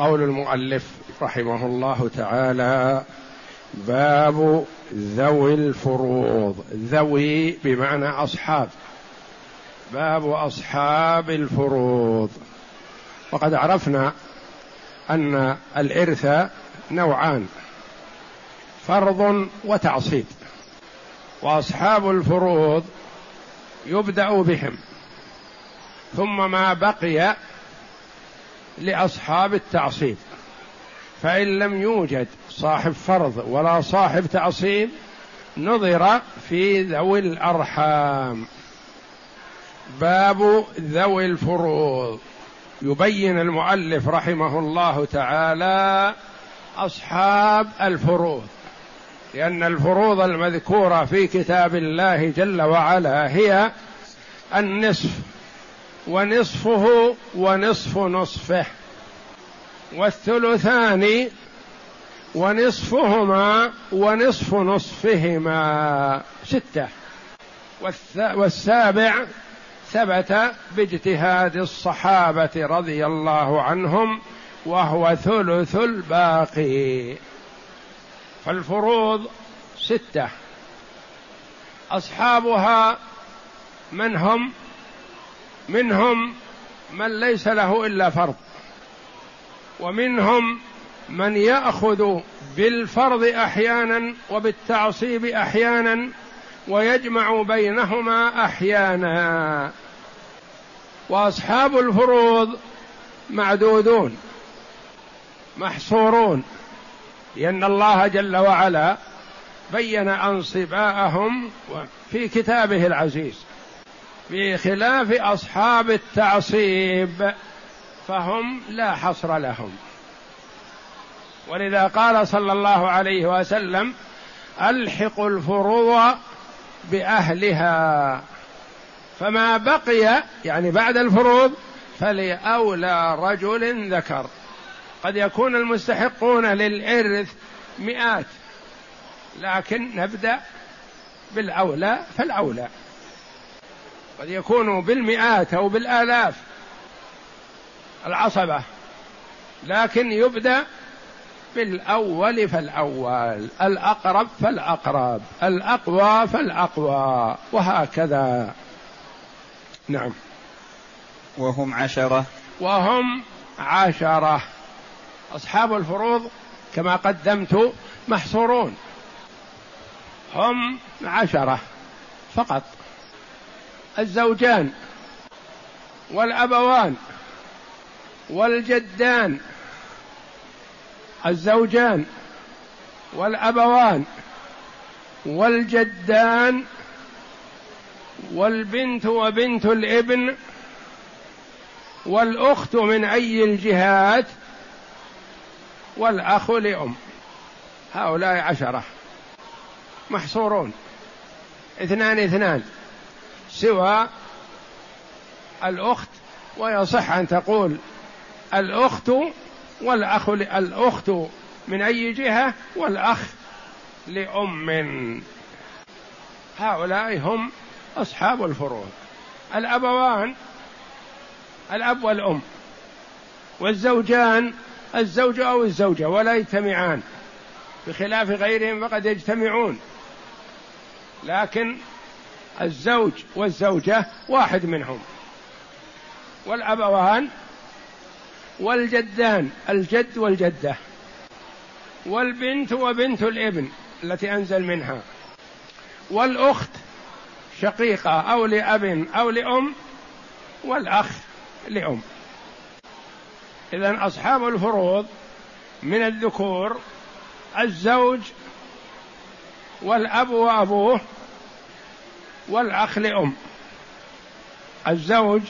قول المؤلف رحمه الله تعالى باب ذوي الفروض. ذوي بمعنى أصحاب. باب أصحاب الفروض. وقد عرفنا أن الإرث نوعان فرض وتعصيب. وأصحاب الفروض يبدأ بهم. ثم ما بقي لأصحاب التعصيب. فإن لم يوجد صاحب فرض ولا صاحب تعصيب نظر في ذوي الأرحام. باب ذوي الفروض. يبين المؤلف رحمه الله تعالى أصحاب الفروض. لأن الفروض المذكورة في كتاب الله جل وعلا هي النصف. ونصفه ونصف نصفه. والثلثان ونصفهما ونصف نصفهما. ستة. والسابع ثبت باجتهاد الصحابة رضي الله عنهم وهو ثلث الباقي. فالفروض ستة. أصحابها من هم؟ منهم من ليس له إلا فرض ومنهم من يأخذ بالفرض أحيانا وبالتعصيب أحيانا ويجمع بينهما أحيانا. وأصحاب الفروض معدودون محصورون لأن الله جل وعلا بين انصباءهم في كتابه العزيز. بخلاف أصحاب التعصيب فهم لا حصر لهم. ولذا قال صلى الله عليه وسلم الحقوا الفروض بأهلها. فما بقي يعني بعد الفروض فلأولى رجل ذكر. قد يكون المستحقون للإرث مئات لكن نبدأ بالأولى فالأولى. قد يكون بالمئات أو بالآلاف العصبة لكن يبدأ بالأول فالأول الأقرب فالأقرب الأقوى فالأقوى وهكذا. نعم. وهم عشرة. وهم عشرة. أصحاب الفروض كما قدمت محصورون. هم عشرة فقط. الزوجان والأبوان والجدان الزوجان والأبوان والجدان والبنت وبنت الابن والأخت من أي الجهات والأخ لأم. هؤلاء عشرة. محصورون. اثنان اثنان. سوى الأخت ويصح أن تقول الأخت والأخ الأخت من أي جهة والأخ لأم. هؤلاء هم أصحاب الفروض الأبوان الأب والأم والزوجان الزوج أو الزوجة ولا يجتمعان. بخلاف غيرهم فقد يجتمعون. لكن الزوج والزوجة واحد منهم. والأبوان والجدان الجد والجدة. والبنت وبنت الابن التي أنزل منها. والأخت شقيقة أو لأب أو لأم والأخ لأم. إذا أصحاب الفروض من الذكور الزوج والأب وأبوه والأخ لأم. الزوج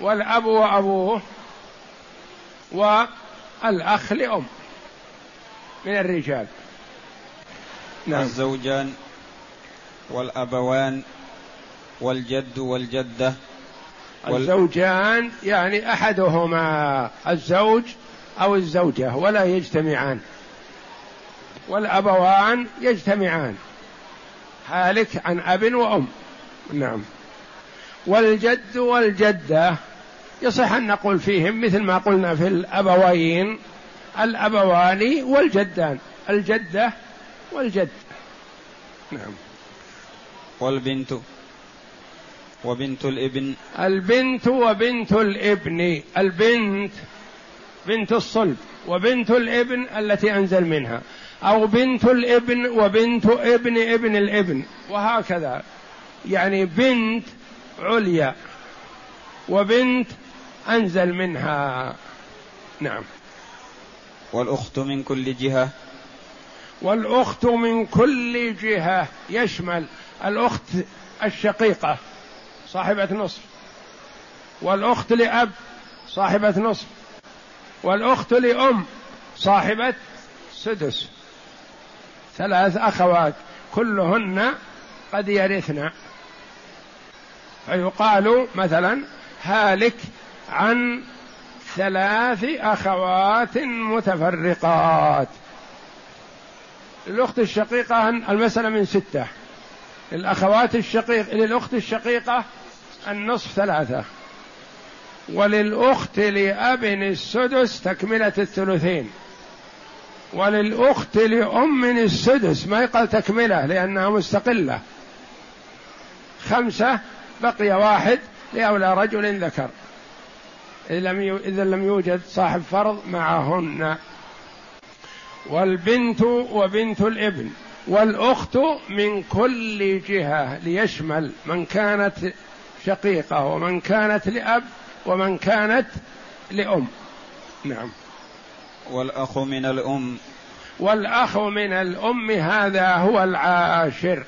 والأب وأبوه والأخ لأم. من الرجال. نعم. الزوجان والأبوان والجد والجدة وال... الزوجان يعني أحدهما الزوج أو الزوجة ولا يجتمعان. والأبوان يجتمعان. هالك عن أب وأم. نعم. والجد والجدة يصح أن نقول فيهم مثل ما قلنا في الأبوين الأبوان والجدان الجدة والجد. نعم. والبنت وبنت الإبن. البنت وبنت الإبن البنت بنت الصلب وبنت الإبن التي أنزل منها أو بنت الإبن وبنت ابن ابن الإبن وهكذا. يعني بنت عليا وبنت أنزل منها. نعم. والأخت من كل جهة؟ والأخت من كل جهة. يشمل الأخت الشقيقة صاحبة نصف. والأخت لأب صاحبة نصف. والأخت لأم صاحبة سدس. ثلاث أخوات كلهن قد يرثن. فيقال مثلا هالك عن ثلاث أخوات متفرقات. الأخت الشقيقة المسألة من ستة. الأخوات الشقيق للأخت الشقيقة النصف ثلاثة. وللأخت لأب السدس تكملة الثلثين. وللأخت لأم السدس ما يقال تكملة لأنها مستقلة. خمسة بقي واحد لأولى رجل ذكر. إذا لم يوجد صاحب فرض معهن. والبنت وبنت الابن والأخت من كل جهة ليشمل من كانت شقيقة ومن كانت لأب ومن كانت لأم. نعم. والأخ من الأم. والأخ من الأم هذا هو العاشر.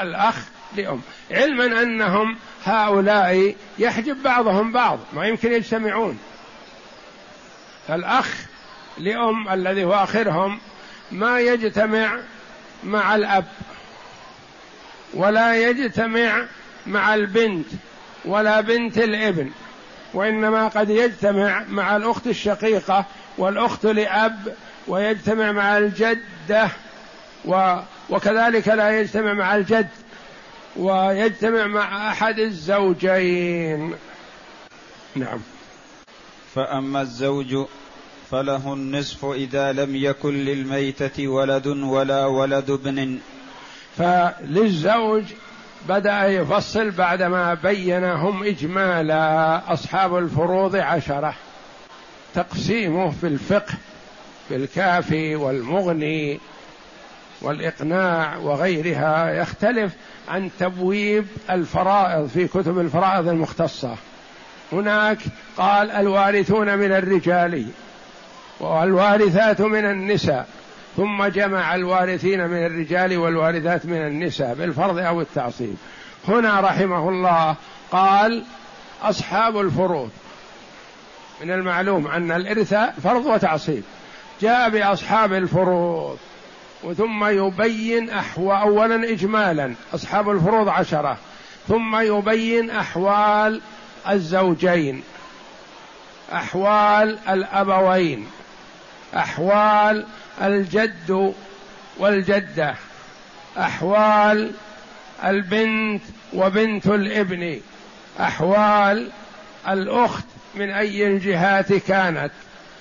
الأخ لام علما أنهم هؤلاء يحجب بعضهم بعض ما يمكن يجتمعون. فالأخ لأم الذي هو آخرهم ما يجتمع مع الأب ولا يجتمع مع البنت ولا بنت الابن وإنما قد يجتمع مع الأخت الشقيقة والأخت لأب ويجتمع مع الجدة و وكذلك لا يجتمع مع الجد. ويجتمع مع أحد الزوجين. نعم. فأما الزوج فله النصف إذا لم يكن للميتة ولد ولا ولد ابن. فللزوج بدأ يفصل بعدما بينهم إجمالا أصحاب الفروض عشرة. تقسيمه في الفقه في الكافي والمغني. والإقناع وغيرها يختلف عن تبويب الفرائض في كتب الفرائض المختصة. هناك قال الوارثون من الرجال والوارثات من النساء ثم جمع الوارثين من الرجال والوارثات من النساء بالفرض أو التعصيب. هنا رحمه الله قال أصحاب الفروض. من المعلوم أن الارث فرض وتعصيب. جاء بأصحاب الفروض. وثم يبين أحوال أولا إجمالا أصحاب الفروض عشرة. ثم يبين أحوال الزوجين أحوال الأبوين أحوال الجد والجدة أحوال البنت وبنت الابن أحوال الأخت من أي الجهات كانت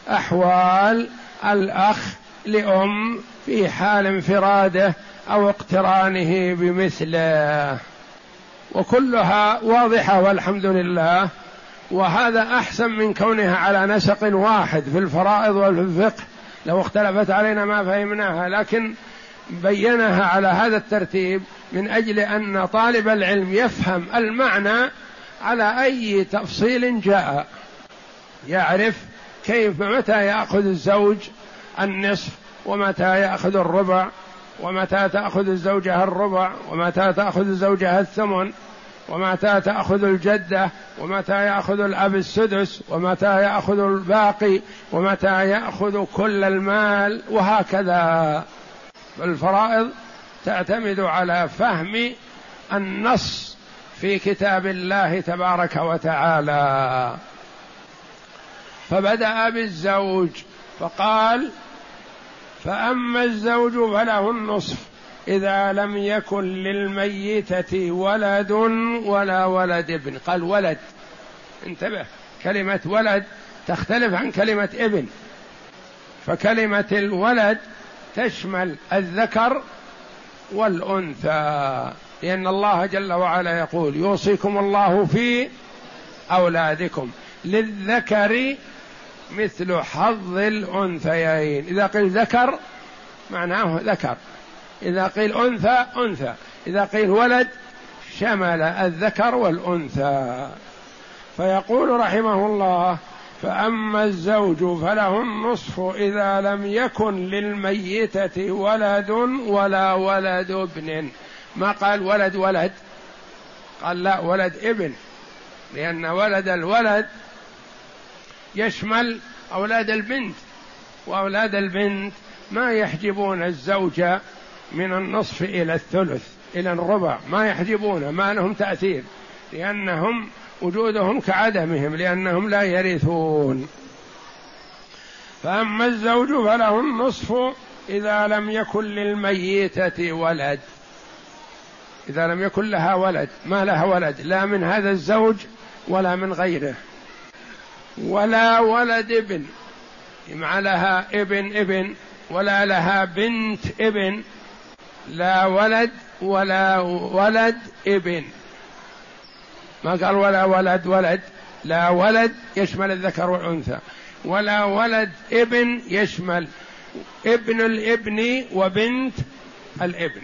أحوال الأخ لأم في حال انفراده أو اقترانه بمثله. وكلها واضحة والحمد لله. وهذا أحسن من كونها على نسق واحد في الفرائض وفي الفقه. لو اختلفت علينا ما فهمناها لكن بينها على هذا الترتيب من أجل أن طالب العلم يفهم المعنى على أي تفصيل جاء. يعرف كيف متى يأخذ الزوج النصف ومتى يأخذ الربع ومتى تأخذ الزوجه الربع ومتى تأخذ الزوجه الثمن ومتى تأخذ الجدة ومتى يأخذ الأب السدس ومتى يأخذ الباقي ومتى يأخذ كل المال وهكذا. الفرائض تعتمد على فهم النص في كتاب الله تبارك وتعالى. فبدأ بالزوج. فقال فأما الزوج فله النصف إذا لم يكن للميتة ولد ولا ولد ابن. قال ولد. انتبه. كلمة ولد تختلف عن كلمة ابن. فكلمة الولد تشمل الذكر والأنثى لأن الله جل وعلا يقول يوصيكم الله في أولادكم للذكر مثل حظ الأنثيين. إذا قيل ذكر معناه ذكر. إذا قيل أنثى أنثى. إذا قيل ولد شمل الذكر والأنثى. فيقول رحمه الله فأما الزوج فله النصف إذا لم يكن للميتة ولد ولا ولد ابن. ما قال ولد ولد؟ قال لا ولد ابن. لأن ولد الولد يشمل أولاد البنت وأولاد البنت ما يحجبون الزوج من النصف إلى الثلث إلى الربع ما يحجبونه ما لهم تأثير لأنهم وجودهم كعدمهم لأنهم لا يرثون. فأما الزوج فله النصف إذا لم يكن للميتة ولد. إذا لم يكن لها ولد ما لها ولد لا من هذا الزوج ولا من غيره. ولا ولد ابن. مع لها ابن ابن ولا لها بنت ابن. لا ولد ولا ولد ابن. ما قال ولا ولد ولد. لا ولد يشمل الذكر والأنثى. ولا ولد ابن يشمل ابن الابن وبنت الابن.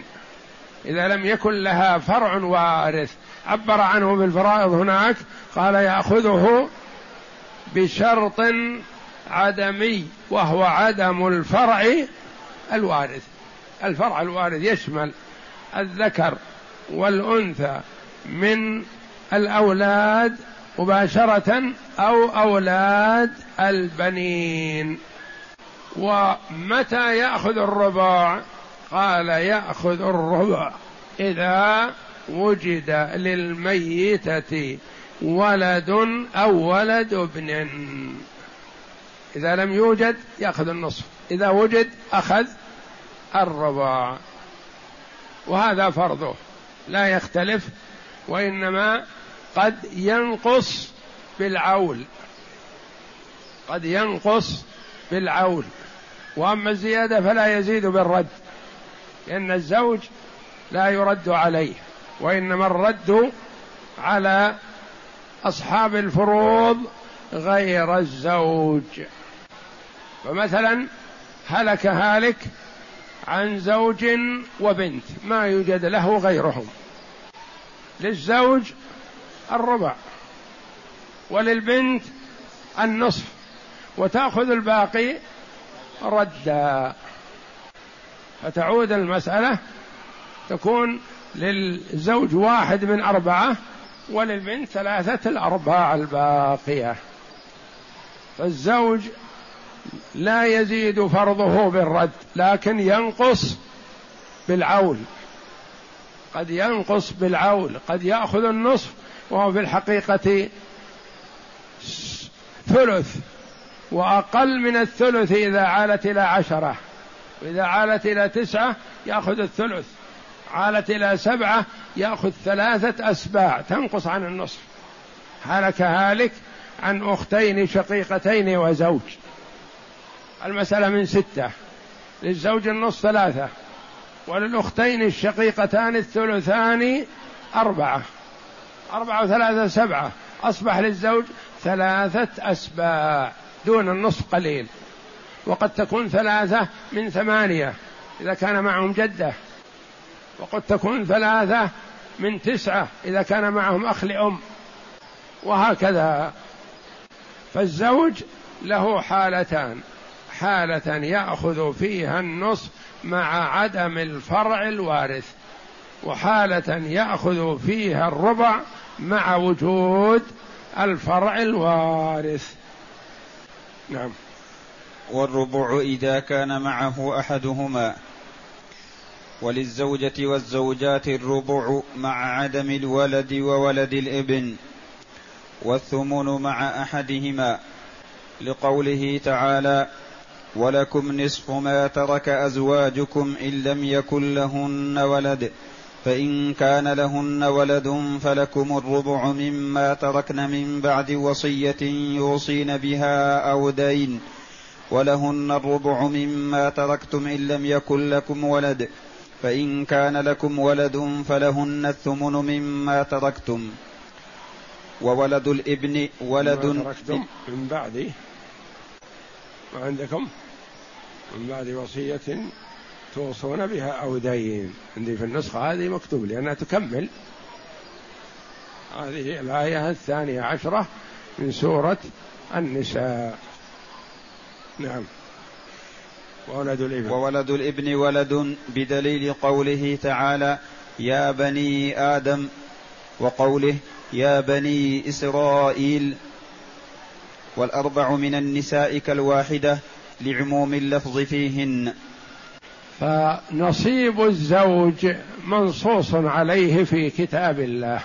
إذا لم يكن لها فرع وارث. عبر عنه بالفرائض هناك. قال يأخذه بشرط عدمي وهو عدم الفرع الوارث. الفرع الوارث يشمل الذكر والأنثى من الأولاد مباشرة أو أولاد البنين. ومتى يأخذ الربع؟ قال يأخذ الربع إذا وجد للميتة ولد أو ولد ابن. إذا لم يوجد يأخذ النصف إذا وجد أخذ الربع وهذا فرضه لا يختلف وإنما قد ينقص بالعول. قد ينقص بالعول. وأما الزيادة فلا يزيد بالرد لأن الزوج لا يرد عليه وإنما الرد على أصحاب الفروض غير الزوج. فمثلا هلك هالك عن زوج وبنت ما يوجد له غيرهم. للزوج الربع وللبنت النصف وتأخذ الباقي ردا. فتعود المسألة تكون للزوج واحد من أربعة وللبنت ثلاثة الأرباع الباقية. فالزوج لا يزيد فرضه بالرد لكن ينقص بالعول. قد ينقص بالعول قد يأخذ النصف وهو في الحقيقة ثلث وأقل من الثلث إذا عالت إلى عشرة. واذا عالت إلى تسعة يأخذ الثلث. عالت إلى سبعة يأخذ ثلاثة أسباع تنقص عن النصف. هلك هالك عن أختين شقيقتين وزوج. المسألة من ستة. للزوج النصف ثلاثة وللأختين الشقيقتان الثلثان أربعة. أربعة وثلاثة سبعة. أصبح للزوج ثلاثة أسباع دون النصف قليل. وقد تكون ثلاثة من ثمانية إذا كان معهم جدة. وقد تكون ثلاثة من تسعة إذا كان معهم أخ لأم. وهكذا. فالزوج له حالتان. حالة يأخذ فيها النصف مع عدم الفرع الوارث. وحالة يأخذ فيها الربع مع وجود الفرع الوارث. نعم. والربع إذا كان معه أحدهما. وللزوجة والزوجات الربع مع عدم الولد وولد الابن والثمن مع أحدهما لقوله تعالى ولكم نصف ما ترك أزواجكم إن لم يكن لهن ولد فإن كان لهن ولد فلكم الربع مما تركن من بعد وصية يوصين بها أو دين ولهن الربع مما تركتم إن لم يكن لكم ولد. فإن كان لكم ولد فلهن الثمن مما تركتم. وولد الإبن ولد تركتم من بعد ما عندكم؟ من بعد وصية توصون بها أو دين. عندي في النسخة هذه مكتوب لأنها تكمل. هذه الآية الثانية عشرة من سورة النساء. نعم. وولد الإبن. وولد الإبن ولد بدليل قوله تعالى يا بني آدم وقوله يا بني إسرائيل. والأربع من النساء كالواحدة لعموم اللفظ فيهن. فنصيب الزوج منصوص عليه في كتاب الله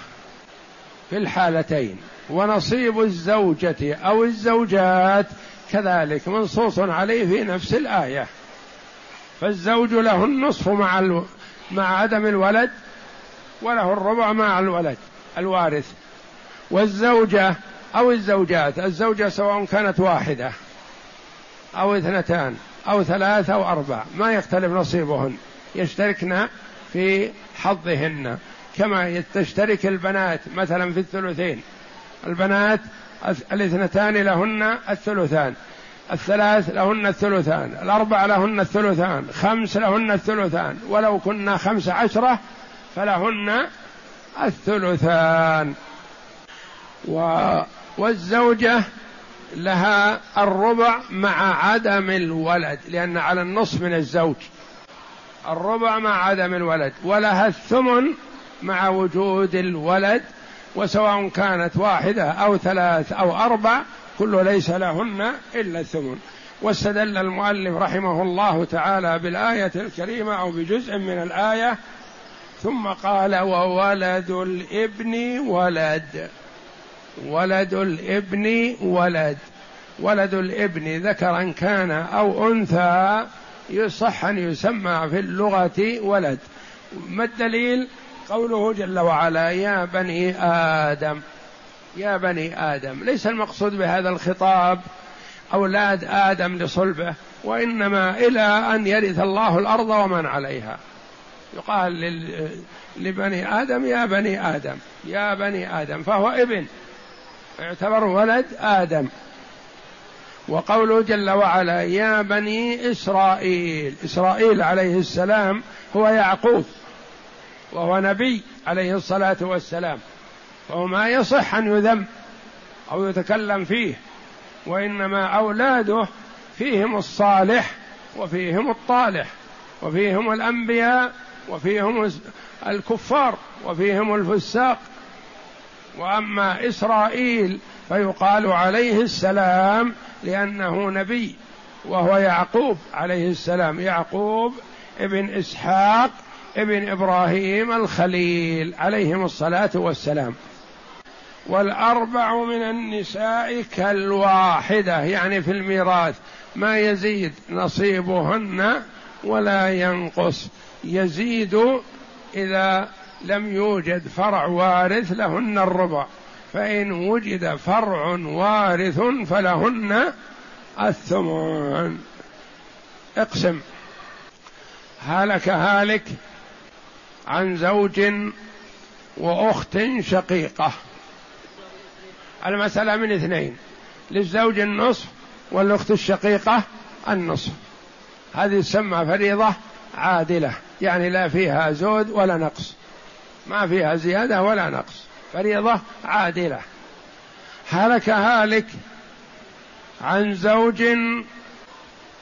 في الحالتين ونصيب الزوجة أو الزوجات كذلك منصوص عليه في نفس الآية. فالزوج له النصف مع ألو... مع عدم الولد وله الربع مع الولد الوارث. والزوجة أو الزوجات الزوجة سواء كانت واحدة أو اثنتان أو ثلاث أو أربع ما يختلف نصيبهن يشتركن في حظهن. كما تشترك البنات مثلا في الثلثين البنات الاثنتان لهن الثلثان. الثلاث لهن الثلثان. الأربع لهن الثلثان. خمس لهن الثلثان. ولو كنا خمس عشرة فلهن الثلثان. و والزوجة لها الربع مع عدم الولد لأن على النصف من الزوج. الربع مع عدم الولد. ولها الثمن مع وجود الولد. وسواء كانت واحدة أو ثلاث أو أربع كل ليس لهن إلا الثمن. واستدل المؤلف رحمه الله تعالى بالآية الكريمة أو بجزء من الآية ثم قال وولد الإبن ولد. ولد الإبن ولد. ولد الإبن ذكرا كان أو أنثى يصح أن يسمى في اللغة ولد. ما الدليل؟ قوله جل وعلا يا بني آدم يا بني آدم ليس المقصود بهذا الخطاب أولاد آدم لصلبه وإنما إلى أن يرث الله الأرض ومن عليها. يقال لبني آدم يا بني آدم يا بني آدم فهو ابن يعتبر ولد آدم. وقوله جل وعلا يا بني إسرائيل إسرائيل عليه السلام هو يعقوب. وهو نبي عليه الصلاة والسلام. فهو ما يصح أن يذم أو يتكلم فيه وإنما أولاده فيهم الصالح وفيهم الطالح وفيهم الأنبياء وفيهم الكفار وفيهم الفساق. وأما إسرائيل فيقال عليه السلام لأنه نبي وهو يعقوب عليه السلام يعقوب ابن إسحاق ابن إبراهيم الخليل عليهم الصلاة والسلام. والأربع من النساء كالواحدة يعني في الميراث. ما يزيد نصيبهن ولا ينقص. يزيد إذا لم يوجد فرع وارث لهن الربع. فإن وجد فرع وارث فلهن الثمن. اقسم. هلك هالك عن زوج وأخت شقيقة. المسألة من اثنين للزوج النصف والأخت الشقيقة النصف. هذه تسمى فريضة عادلة يعني لا فيها زود ولا نقص. ما فيها زيادة ولا نقص فريضة عادلة. هلك هالك عن زوج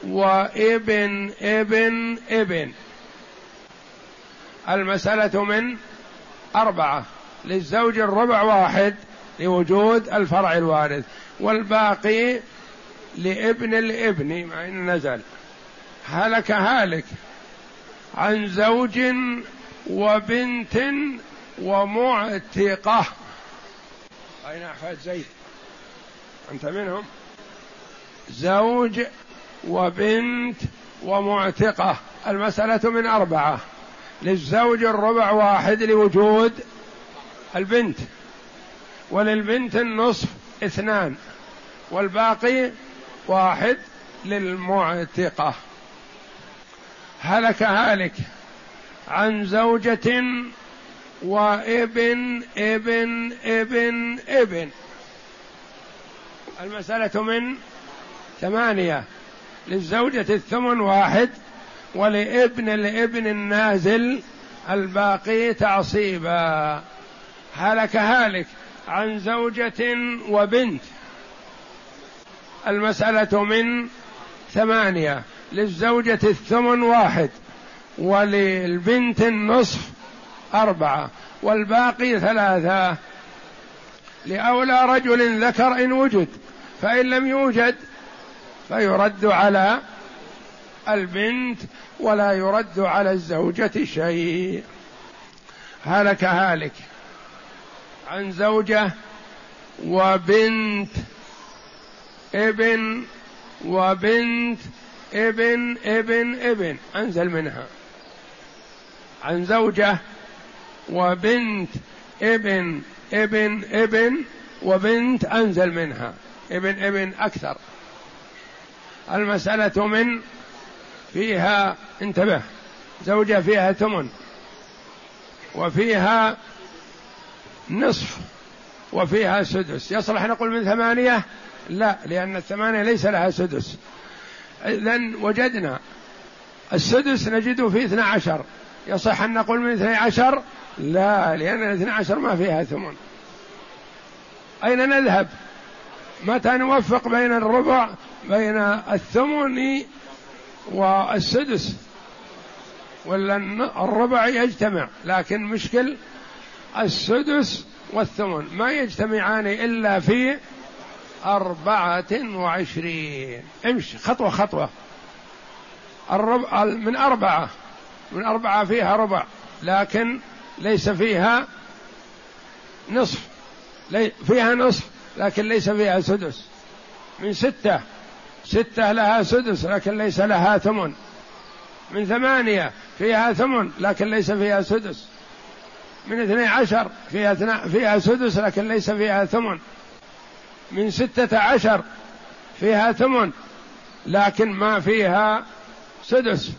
وابن ابن ابن. المسألة من أربعة. للزوج الربع واحد لوجود الفرع الوارث والباقي لابن الابن مع إن نزل. هلك هالك عن زوج وبنت ومعتقة. أين أحفاد زيد؟ أنت منهم؟ زوج وبنت ومعتقة. المسألة من أربعة. للزوج الربع واحد لوجود البنت وللبنت النصف اثنان والباقي واحد للمعتقة. هلك هالك عن زوجة وابن ابن ابن ابن. المسألة من ثمانية للزوجة الثمن واحد ولابن الابن النازل الباقي تعصيبا. هلك هالك عن زوجة وبنت. المسألة من ثمانية. للزوجة الثمن واحد وللبنت النصف أربعة والباقي ثلاثة. لأولى رجل ذكر إن وجد فإن لم يوجد فيرد على البنت ولا يرد على الزوجة شيء. هلك هالك عن زوجة وبنت ابن وبنت ابن ابن ابن. أنزل منها. عن زوجة وبنت ابن ابن ابن وبنت أنزل منها. ابن ابن أكثر. المسألة من فيها انتبه زوجة فيها ثمن وفيها نصف وفيها سدس. يصلح نقول من ثمانية؟ لا لأن الثمانية ليس لها سدس. إذا وجدنا السدس نجده في اثنى عشر. يصح أن نقول من اثني عشر؟ لا لأن الاثنى عشر ما فيها ثمن. أين نذهب؟ متى نوفق بين الربع بين الثمن والسدس ولا الربع يجتمع لكن مشكل السدس والثمن ما يجتمعان إلا في أربعة وعشرين. امشي خطوة خطوة. الربع من أربعة من أربعة فيها ربع لكن ليس فيها نصف فيها نصف لكن ليس فيها سدس. من ستة ستة لها سدس لكن ليس لها ثمن. من ثمانية فيها ثمن لكن ليس فيها سدس. من اثني عشر فيها, فيها سدس لكن ليس فيها ثمن. من ستة عشر فيها ثمن لكن ما فيها سدس.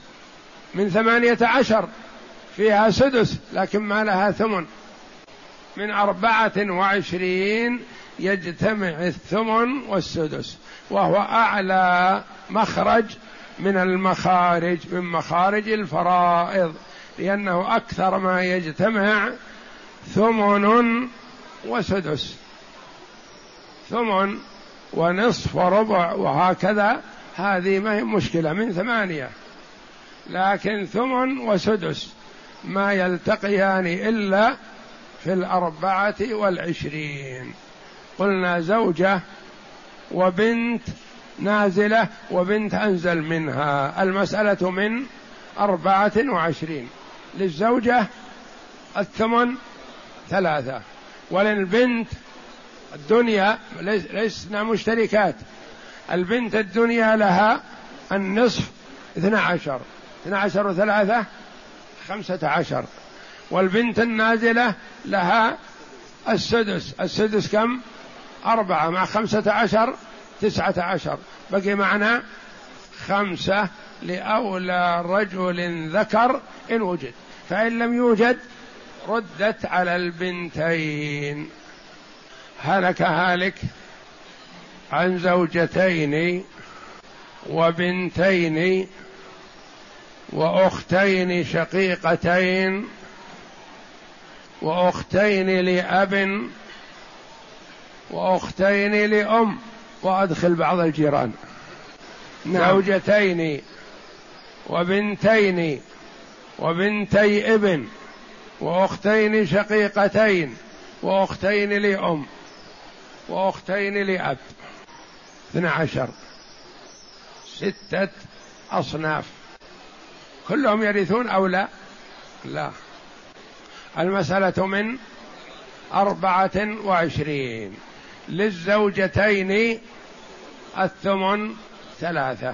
من ثمانية عشر فيها سدس لكن ما لها ثمن. من أربعة وعشرين يجتمع الثمن والسدس وهو أعلى مخرج من المخارج من مخارج الفرائض لأنه أكثر ما يجتمع ثمن وسدس. ثمن ونصف وربع وهكذا هذه ما هي مشكلة من ثمانية. لكن ثمن وسدس ما يلتقيان إلا في الأربعة والعشرين. قلنا زوجة وبنت نازلة وبنت أنزل منها. المسألة من أربعة وعشرين. للزوجة الثمن ثلاثة. وللبنت الدنيا لسنا مشتركات. البنت الدنيا لها النصف اثنى عشر. اثنى عشر وثلاثة خمسة عشر. والبنت النازلة لها السدس. السدس كم؟ أربعة مع خمسة عشر تسعة عشر. بقي معنا خمسة لأولى رجل ذكر إن وجد. فإن لم يوجد ردت على البنتين. هلك هالك عن زوجتين وبنتين وأختين شقيقتين وأختين لأب وأختين لأم وأدخل بعض الجيران. نعم. زوجتين وبنتين وبنتي ابن وأختين شقيقتين وأختين لأم وأختين لأب. اثنى عشر. ستة أصناف. كلهم يرثون أو لا؟ لا. المسألة من أربعة وعشرين. للزوجتين الثمن ثلاثة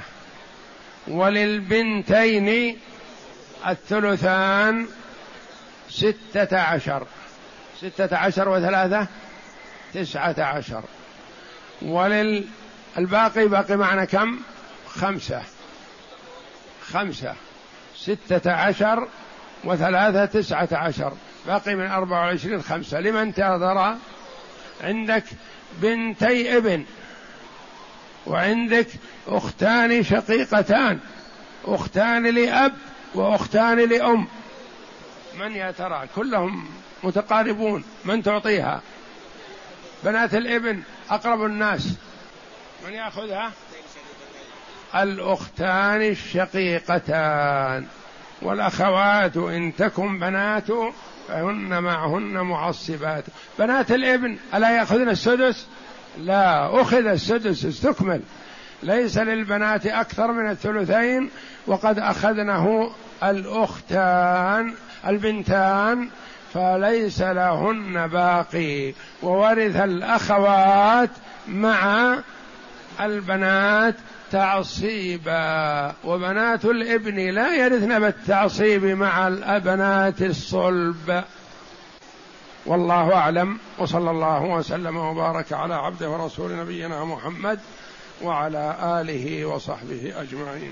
وللبنتين الثلثان ستة عشر ستة عشر وثلاثة تسعة عشر وللباقي باقي معنا كم؟ خمسة خمسة ستة عشر وثلاثة تسعة عشر باقي من أربعة وعشرين خمسة لمن تأذر عندك بنتي ابن. وعندك أختان شقيقتان. أختان لأب وأختان لأم. من يا ترى؟ كلهم متقاربون. من تعطيها؟ بنات الابن أقرب الناس. من يأخذها؟ الأختان الشقيقتان. والأخوات إن تكن بنات فهن معهن معصبات. بنات الابن ألا يأخذن السدس؟ لا أخذ السدس استكمل. ليس للبنات أكثر من الثلثين وقد أخذنه الأختان البنتان فليس لهن باقي. وورث الأخوات مع البنات تعصيبا وبنات الابن لا يرثن بالتعصيب مع البنات الصلب. والله أعلم وصلى الله وسلم وبارك على عبده ورسول نبينا محمد وعلى آله وصحبه أجمعين.